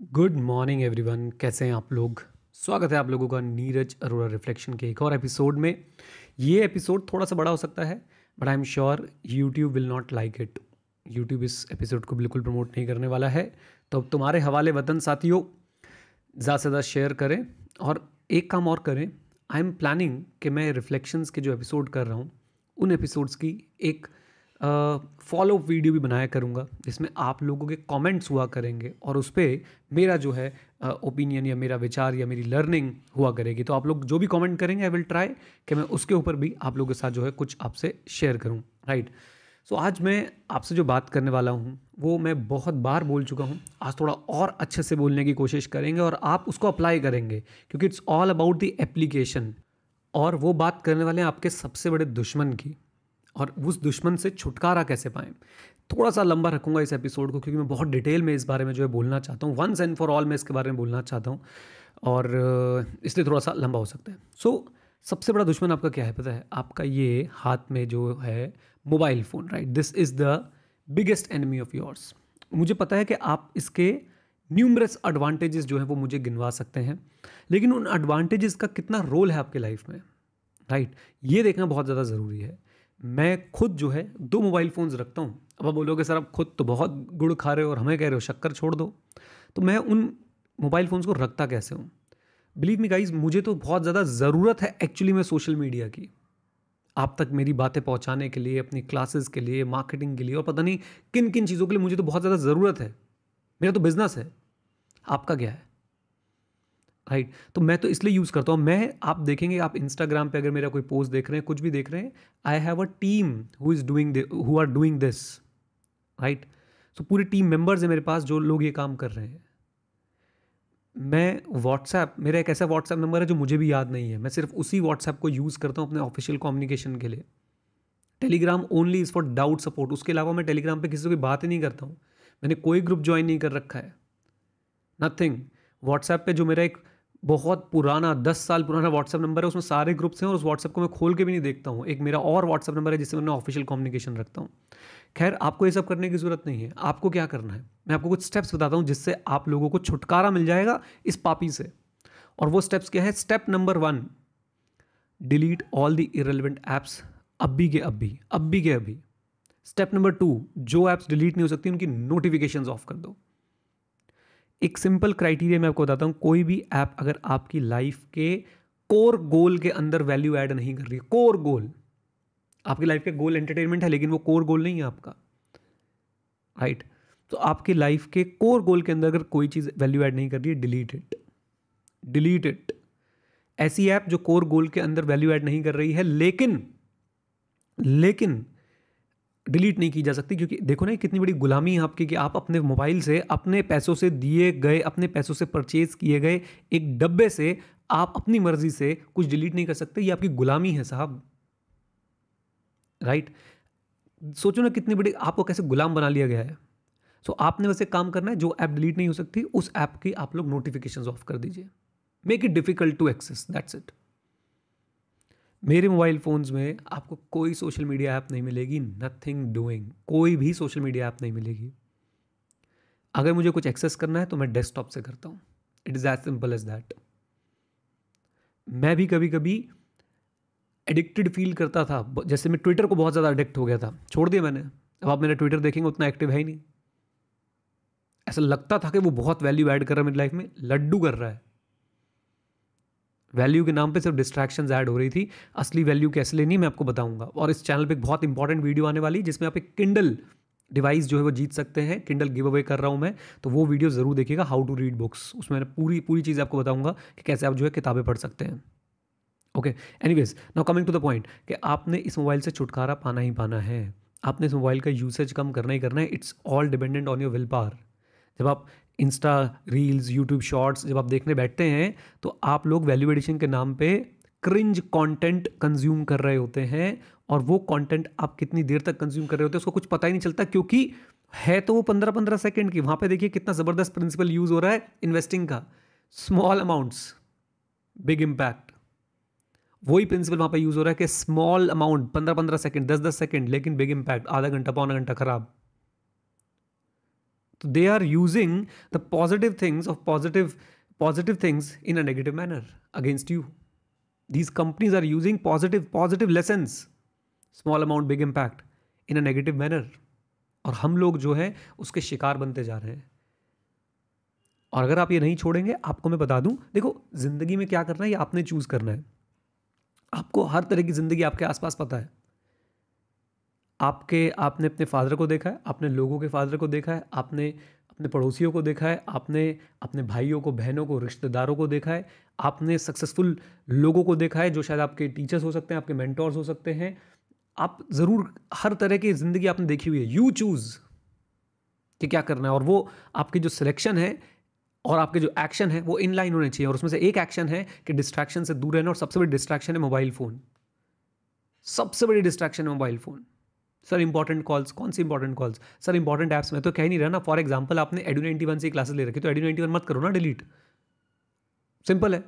Good morning everyone. कैसे हैं आप लोग? स्वागत है आप लोगों का नीरज अरोड़ा रिफ्लेक्शन के एक और एपिसोड में। ये एपिसोड थोड़ा सा बड़ा हो सकता है but I am sure YouTube will not like it YouTube इस एपिसोड को बिल्कुल प्रमोट नहीं करने वाला है। तो अब तुम्हारे हवाले वतन साथियों, ज़्यादा से ज़्यादा शेयर करें और एक काम और करें। आई एम प्लानिंग कि मैं रिफ्लेक्शंस के जो एपिसोड कर रहा हूँ, उन एपिसोड्स की एक फॉलो वीडियो भी बनाया करूँगा, जिसमें आप लोगों के कमेंट्स हुआ करेंगे और उस पर मेरा जो है ओपिनियन या मेरा विचार या मेरी लर्निंग हुआ करेगी। तो आप लोग जो भी कमेंट करेंगे आई विल ट्राई कि मैं उसके ऊपर भी आप लोगों के साथ जो है कुछ आपसे शेयर करूँ राइट सो आज मैं आपसे जो बात करने वाला हूँ, वो मैं बहुत बार बोल चुका हूँ, आज थोड़ा और अच्छे से बोलने की कोशिश करेंगे और आप उसको अप्लाई करेंगे, क्योंकि it's all about the application और वो बात करने वाले हैं आपके सबसे बड़े दुश्मन की। और उस दुश्मन से छुटकारा कैसे पाएँ? थोड़ा सा लंबा रखूँगा इस एपिसोड को क्योंकि मैं बहुत डिटेल में इस बारे में जो है बोलना चाहता हूँ। वंस एंड फॉर ऑल मैं इसके बारे में बोलना चाहता हूँ। और इसलिए थोड़ा सा लंबा हो सकता है। सो so, सबसे बड़ा दुश्मन आपका क्या है पता है? आपका ये हाथ में जो है mobile phone right this is the biggest enemy of yours मुझे पता है कि आप इसके न्यूमरस एडवांटेजेस जो हैं वो मुझे गिनवा सकते हैं। लेकिन उन एडवांटेजेस का कितना रोल है आपके लाइफ में? राइट ये देखना बहुत ज़्यादा ज़रूरी है। मैं खुद जो है दो मोबाइल फ़ोन्स रखता हूँ। अब आप बोलोगे, सर, आप खुद तो बहुत गुड़ खा रहे हो और हमें कह रहे हो, शक्कर छोड़ दो। तो मैं उन मोबाइल फ़ोन्स को रखता कैसे हूँ? बिलीव मी गाइज़ मुझे तो बहुत ज़्यादा ज़रूरत है एक्चुअली में सोशल मीडिया की। आप तक मेरी बातें पहुँचाने के लिए, अपनी क्लासेस के लिए मार्केटिंग के लिए और पता नहीं किन किन चीज़ों के लिए मुझे तो बहुत ज़्यादा ज़रूरत है। मेरा तो बिज़नेस है। आपका क्या है? राइट तो मैं तो इसलिए यूज़ करता हूँ। मैं, आप देखेंगे, आप इंस्टाग्राम पे अगर मेरा कोई पोस्ट देख रहे हैं, कुछ भी देख रहे हैं I have a team who is doing who are doing this right so पूरी टीम मेंबर्स है मेरे पास जो लोग ये काम कर रहे हैं। मैं व्हाट्सएप मेरा एक ऐसा व्हाट्सएप नंबर है जो मुझे भी याद नहीं है। मैं सिर्फ़ उसी व्हाट्सएप को यूज़ करता हूँ अपने ऑफिशियल कम्युनिकेशन के लिए। Telegram only is for doubt support उसके अलावा मैं टेलीग्राम पे किसी से बात ही नहीं करता हूँ। मैंने कोई ग्रुप ज्वाइन नहीं कर रखा है। नथिंग व्हाट्सएप पे जो मेरा एक बहुत पुराना, दस साल पुराना व्हाट्सअप नंबर है, उसमें सारे ग्रुप्स हैं और उस व्हाट्सअप को मैं खोल के भी नहीं देखता हूँ। एक मेरा और व्हाट्सअप नंबर है जिससे मैं ऑफिशियल कम्युनिकेशन रखता हूँ। खैर, आपको ये सब करने की ज़रूरत नहीं है। आपको क्या करना है? मैं आपको कुछ स्टेप्स बताता हूँ, जिससे आप लोगों को छुटकारा मिल जाएगा इस पापी से। और वो स्टेप्स क्या है? Step number one delete all the irrelevant apps अभी के अब भी अब भी के अभी। स्टेप नंबर टू जो ऐप्स डिलीट नहीं हो सकती, उनकी नोटिफिकेशन ऑफ़ कर दो। एक सिंपल क्राइटेरिया मैं आपको बताता हूँ, कोई भी ऐप अगर आपकी लाइफ के कोर गोल के अंदर वैल्यू ऐड नहीं कर रही है कोर गोल आपकी लाइफ के गोल एंटरटेनमेंट है, लेकिन वो कोर गोल नहीं है आपका राइट तो आपकी लाइफ के कोर गोल के अंदर अगर कोई चीज़ वैल्यू ऐड नहीं कर रही है डिलीट इट डिलीट इट ऐसी ऐप जो कोर गोल के अंदर वैल्यू ऐड नहीं कर रही है, लेकिन लेकिन डिलीट नहीं की जा सकती क्योंकि देखो ना कितनी बड़ी गुलामी है आपकी कि आप अपने मोबाइल से अपने पैसों से दिए गए अपने पैसों से परचेज किए गए एक डब्बे से आप अपनी मर्ज़ी से कुछ डिलीट नहीं कर सकते। ये आपकी गुलामी है साहब। राइट सोचो ना कितनी बड़ी आपको कैसे गुलाम बना लिया गया है। सो so, आपने वैसे काम करना है जो ऐप डिलीट नहीं हो सकती उस ऐप की आप लोग नोटिफिकेशन ऑफ़ कर दीजिए। Make it difficult to access that's it मेरे मोबाइल फ़ोन्स में आपको कोई सोशल मीडिया ऐप नहीं मिलेगी नथिंग डूइंग कोई भी सोशल मीडिया ऐप नहीं मिलेगी। अगर मुझे कुछ एक्सेस करना है तो मैं डेस्कटॉप से करता हूँ। It is as simple as that मैं भी कभी कभी एडिक्टेड फील करता था जैसे मैं ट्विटर को बहुत ज़्यादा एडिक्ट हो गया था। छोड़ दिया मैंने। अब आप मेरा ट्विटर देखेंगे, उतना एक्टिव है ही नहीं। ऐसा लगता था कि वो बहुत वैल्यू ऐड कर रहा है मेरी लाइफ में। लड्डू कर रहा है। वैल्यू के नाम पे सिर्फ़ डिस्ट्रैक्शन ऐड हो रही थी। असली वैल्यू कैसे लेनी मैं आपको बताऊँगा। और इस चैनल पे एक बहुत इंपॉर्टेंट वीडियो आने वाली, जिसमें आप एक किंडल डिवाइस जो है वो जीत सकते हैं। किंडल गिव अवे कर रहा हूँ मैं तो वो वीडियो ज़रूर देखिएगा हाउ टू रीड बुक्स उसमें पूरी पूरी चीज़ आपको बताऊँगा कि कैसे आप जो है किताबें पढ़ सकते हैं। Okay anyways now coming to the point कि आपने इस मोबाइल से छुटकारा पाना ही पाना है। आपने इस मोबाइल का यूसेज कम करना ही करना है। It's all dependent on your will power जब आप इंस्टा रील्स यूट्यूब शॉर्ट्स जब आप देखने बैठते हैं तो आप लोग वैल्यू एडिशन के नाम पे क्रिंज कंटेंट कंज्यूम कर रहे होते हैं और वो कंटेंट आप कितनी देर तक कंज्यूम कर रहे होते हैं, उसको कुछ पता ही नहीं चलता क्योंकि है तो वो पंद्रह पंद्रह सेकेंड की। वहाँ पे देखिए कितना ज़बरदस्त प्रिंसिपल यूज़ हो रहा है इन्वेस्टिंग का। स्मॉल अमाउंट्स बिग इम्पैक्ट वही प्रिंसिपल वहाँ पे यूज़ हो रहा है कि स्मॉल अमाउंट पंद्रह पंद्रह सेकेंड दस दस सेकेंड लेकिन बिग इम्पैक्ट आधा घंटा, पौना घंटा खराब। तो they are using the positive things of positive positive things in a negative manner against you these companies are using positive positive lessons, small amount, big impact, in a negative manner. और हम लोग जो है, उसके शिकार बनते जा रहे हैं। और अगर आप ये नहीं छोड़ेंगे, आपको मैं बता दूँ, देखो, ज़िंदगी में क्या करना है, ये आपने चूज़ करना है। आपको हर तरह की ज़िंदगी आपके आसपास पता है। आपके, आपने अपने फादर को देखा है, आपने लोगों के फादर को देखा है, आपने अपने पड़ोसियों को देखा है, आपने अपने भाइयों को, बहनों को, रिश्तेदारों को देखा है, आपने सक्सेसफुल लोगों को देखा है जो शायद आपके टीचर्स हो सकते हैं, आपके मेंटोर्स हो सकते हैं। आप ज़रूर हर तरह की ज़िंदगी आपने देखी हुई है। यू चूज़ कि क्या करना है और वो आपकी जो सिलेक्शन है और आपके जो एक्शन है वो इन लाइन होने चाहिए और उसमें से एक एक्शन है कि डिस्ट्रैक्शन से दूर रहना और सबसे बड़ी डिस्ट्रैक्शन है मोबाइल फ़ोन सबसे बड़ी डिस्ट्रैक्शन है mobile phone sir important calls कौन सी important calls sir important apps में तो कह नहीं रहा ना फॉर एग्ज़ाम्पल आपने एडू नाइन्टी वन से क्लासेस ले रखी तो एडू नाइन्टी वन मत करो ना डिलीट सिंपल है।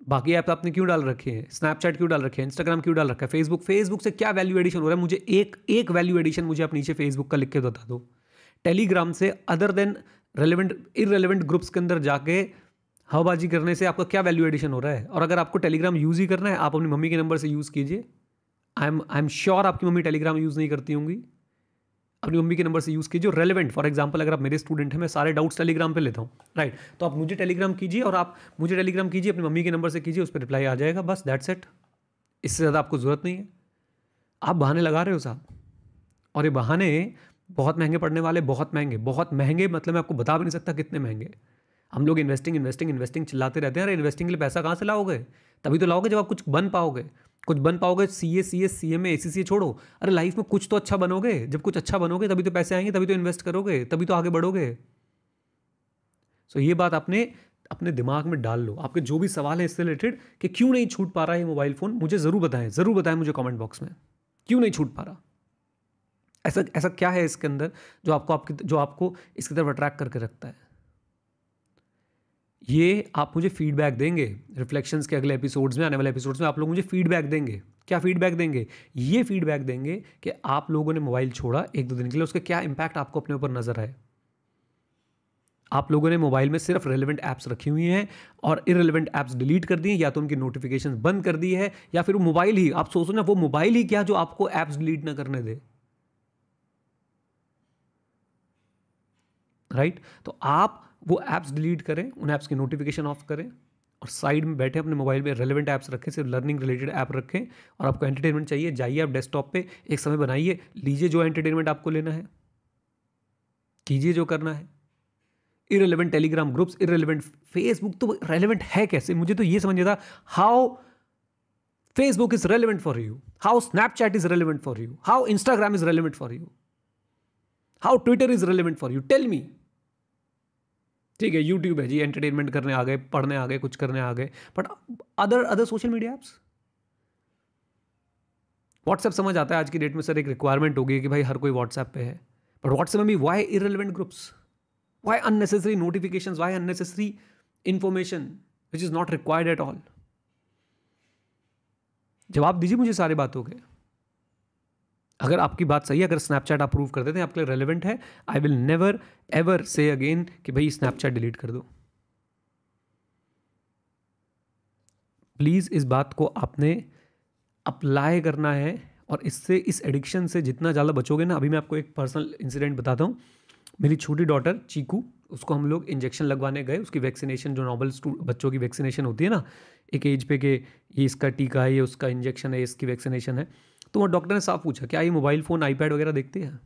बाकी ऐप आपने क्यों डाल रखे हैं? स्नैपचैट क्यों डाल रखे हैं? इंस्टाग्राम क्यों डाल रखा है? फेसबुक फेसबुक से क्या वैल्यू एडिशन हो रहा है? मुझे एक एक वैल्यू एडिशन मुझे आप नीचे फेसबुक का लिख के बता दो। टेलीग्राम से other than relevant irrelevant groups के अंदर जाके हवाबाजी करने से आपका क्या वैल्यू एडिशन हो रहा है? और अगर आपको टेलीग्राम यूज़ ही करना है, आप अपनी मम्मी के नंबर से यूज़ कीजिए। I am I am sure आपकी मम्मी टेलीग्राम यूज़ नहीं करती होंगी। अपनी मम्मी के नंबर से यूज़ कीजिए रेलिवेंट फॉर एग्ज़ाम्पल अगर आप मेरे स्टूडेंट हैं, मैं सारे डाउट्स टेलीग्राम पे लेता हूँ राइट right. तो आप मुझे टेलीग्राम कीजिए और आप मुझे टेलीग्राम कीजिए, अपनी मम्मी के नंबर से कीजिए, उस पर रिप्लाई आ जाएगा, बस दैट्स इट इससे ज़्यादा आपको ज़रूरत नहीं है। आप बहाने लगा रहे हो साहब। और ये बहाने बहुत महँगे पड़ने वाले, बहुत महँगे बहुत महँगे मतलब मैं आपको बता भी नहीं सकता कितने महँगे। हम लोग इन्वेस्टिंग इन्वेस्टिंग इन्वेस्टिंग चिल्लाते रहते हैं, अरे इन्वेस्टिंग के लिए पैसा कहाँ से लाओगे? तभी तो लाओगे जब आप कुछ बन पाओगे। कुछ बन पाओगे? सी ए C S C M A सी सी ए छोड़ो। अरे लाइफ में कुछ तो अच्छा बनोगे। जब कुछ अच्छा बनोगे, तभी तो पैसे आएँगे, तभी तो इन्वेस्ट करोगे, तभी तो आगे बढ़ोगे। सो ये बात आपने अपने दिमाग में डाल लो। आपके जो भी सवाल है इससे रिलेटेड कि क्यों नहीं छूट पा रहा है मोबाइल फ़ोन मुझे ज़रूर बताएँ ज़रूर बताएँ मुझे कमेंट बॉक्स में। क्यों नहीं छूट पा रहा? ऐसा ऐसा क्या है इसके अंदर जो आपको, आपकी, जो आपको इसकी तरफ़ अट्रैक्ट करके रखता है? ये आप मुझे फीडबैक देंगे रिफ्लेक्शंस के अगले एपिसोड्स में, आने वाले एपिसोड्स में आप लोग मुझे फीडबैक देंगे। क्या फीडबैक देंगे? ये फीडबैक देंगे कि आप लोगों ने मोबाइल छोड़ा एक दो दिन के लिए, उसका क्या इंपैक्ट आपको अपने ऊपर नज़र आए। आप लोगों ने मोबाइल में सिर्फ़ रेलिवेंट ऐप्स रखी हुई हैं और इरेलीवेंट ऐप्स डिलीट कर दिए, या तो उनकी नोटिफिकेशन बंद कर दी है, या फिर वो मोबाइल ही, आप सोचो ना, वो मोबाइल ही क्या जो आपको ऐप्स डिलीट ना करने दे। Right right? तो आप वो ऐप्स डिलीट करें, उन ऐप्स की नोटिफिकेशन ऑफ़ करें और साइड में बैठे अपने मोबाइल में रेलिवेंट ऐप्स रखें, सिर्फ़ लर्निंग रिलेटेड ऐप रखें और आपको एंटरटेनमेंट चाहिए, जाइए आप डेस्कटॉप पे एक समय बनाइए, लीजिए जो एंटरटेनमेंट आपको लेना है, कीजिए जो करना है। Irrelevant Telegram groups irrelevant Facebook तो रेलिवेंट है कैसे? मुझे तो ये समझ था how Facebook is relevant for you how Snapchat is relevant for you how Instagram is relevant for you how Twitter is relevant for you tell me ठीक है यूट्यूब है जी एंटरटेनमेंट करने आ गए, पढ़ने आ गए, कुछ करने आ गए but other other social media apps WhatsApp समझ आता है आज की डेट में सर एक रिक्वायरमेंट होगी कि भाई हर कोई व्हाट्सएप पे है। बट व्हाट्सएप में भी why irrelevant groups why unnecessary notification why unnecessary information which is not required at all जवाब दीजिए मुझे सारी बातों के। अगर आपकी बात सही है, अगर स्नैपचैट अप्रूव कर देते हैं, आपके लिए रेलिवेंट है I will never ever say again कि भाई स्नैपचैट डिलीट कर दो। प्लीज़ इस बात को आपने अप्लाई करना है और इससे, इस एडिक्शन से जितना ज़्यादा बचोगे ना, अभी मैं आपको एक पर्सनल इंसिडेंट बताता हूँ। मेरी छोटी डॉटर चीकू, उसको हम लोग इंजेक्शन लगवाने गए, उसकी वैक्सीनेशन जो नॉर्मल बच्चों की वैक्सीनेशन होती है ना, एक एज पे के ये इसका टीका है, ये उसका इंजेक्शन है इसकी वैक्सीनेशन है। तो वहाँ डॉक्टर ने साफ़ पूछा, क्या ये मोबाइल फ़ोन, आईपैड वगैरह देखते हैं?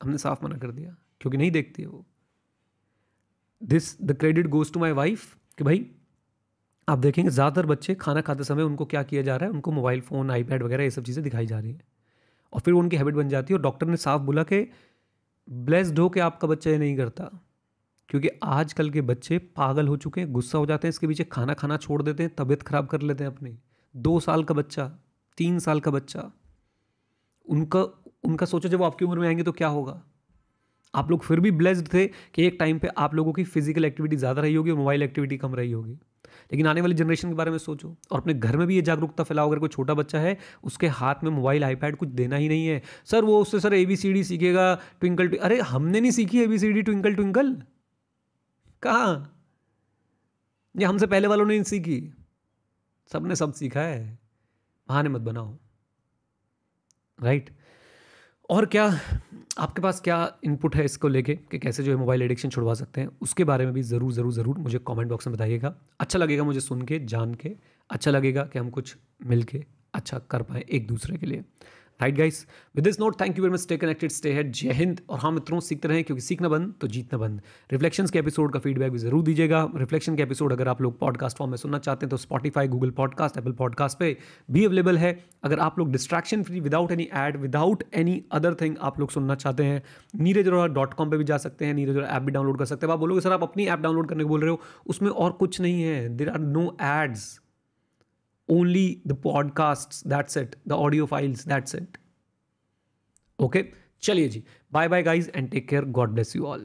हमने साफ़ मना कर दिया, क्योंकि नहीं देखती वो। This the credit goes to my wife कि भाई, आप देखेंगे ज़्यादातर बच्चे खाना खाते समय उनको क्या किया जा रहा है? उनको मोबाइल फ़ोन, आईपैड वगैरह ये सब चीज़ें दिखाई जा रही हैं। और फिर उनकी हैबिट बन जाती है और डॉक्टर ने साफ़ बोला कि, ब्लेस्ड हो के आपका बच्चा ये नहीं करता, क्योंकि आजकल के बच्चे पागल हो चुके हैं, गुस्सा हो जाते हैं, इसके पीछे खाना खाना छोड़ देते हैं, तबीयत खराब कर लेते हैं अपनी। दो साल का बच्चा तीन साल का बच्चा, उनका उनका सोचो जब आपकी उम्र में आएँगे तो क्या होगा? आप लोग फिर भी ब्लेस्ड थे कि एक टाइम पे आप लोगों की फ़िज़िकल एक्टिविटी ज़्यादा रही होगी और मोबाइल एक्टिविटी कम रही होगी। लेकिन आने वाली जनरेशन के बारे में सोचो और अपने घर में भी ये जागरूकता फैलाओ, अगर कोई छोटा बच्चा है, उसके हाथ में मोबाइल आईपैड कुछ देना ही नहीं है। सर, वो उससे, sir A B C D सीखेगा ट्विंकल अरे, हमने नहीं सीखी A B C D twinkle twinkle कहाँ? ये हमसे पहले वालों ने सीखी। सबने सब सीखा है। बहाने मत बनाओ। राइट और क्या, आपके पास क्या इनपुट है इसको लेके कि कैसे जो है मोबाइल एडिक्शन छुड़वा सकते हैं? उसके बारे में भी ज़रूर ज़रूर ज़रूर मुझे कमेंट बॉक्स में बताइएगा। अच्छा लगेगा मुझे सुन के, जान के अच्छा लगेगा कि हम कुछ मिल के अच्छा कर पाएँ एक दूसरे के लिए। Right guys with this note thank you very much stay connected stay है जय हिंद और हाँ मित्रों सीखते रहें क्योंकि सीखना बंद तो जीतना बंद। रिफ्लेक्शन के एपिसोड का फीडबैक भी ज़रूर दीजिएगा। रिफ्लेक्शन के एपिसोड अगर आप लोग पॉडकास्ट फॉर्म में सुनना चाहते हैं तो Spotify Google podcast Apple podcast पे भी अवेलेबल है। अगर आप लोग distraction free without any ad without any other thing आप लोग सुनना चाहते हैं नीरज डॉट कॉम पर भी जा सकते हैं। नीरज ऐप भी डाउनलोड कर सकते हैं। आप बोलोगे, सर, आप अपनी ऐप डाउनलोड करने को बोल रहे हो? उसमें और कुछ नहीं है। There are no ads only the podcasts that's it. The audio files that's it. Okay? Chaliye ji. Bye bye guys and take care. God bless you all.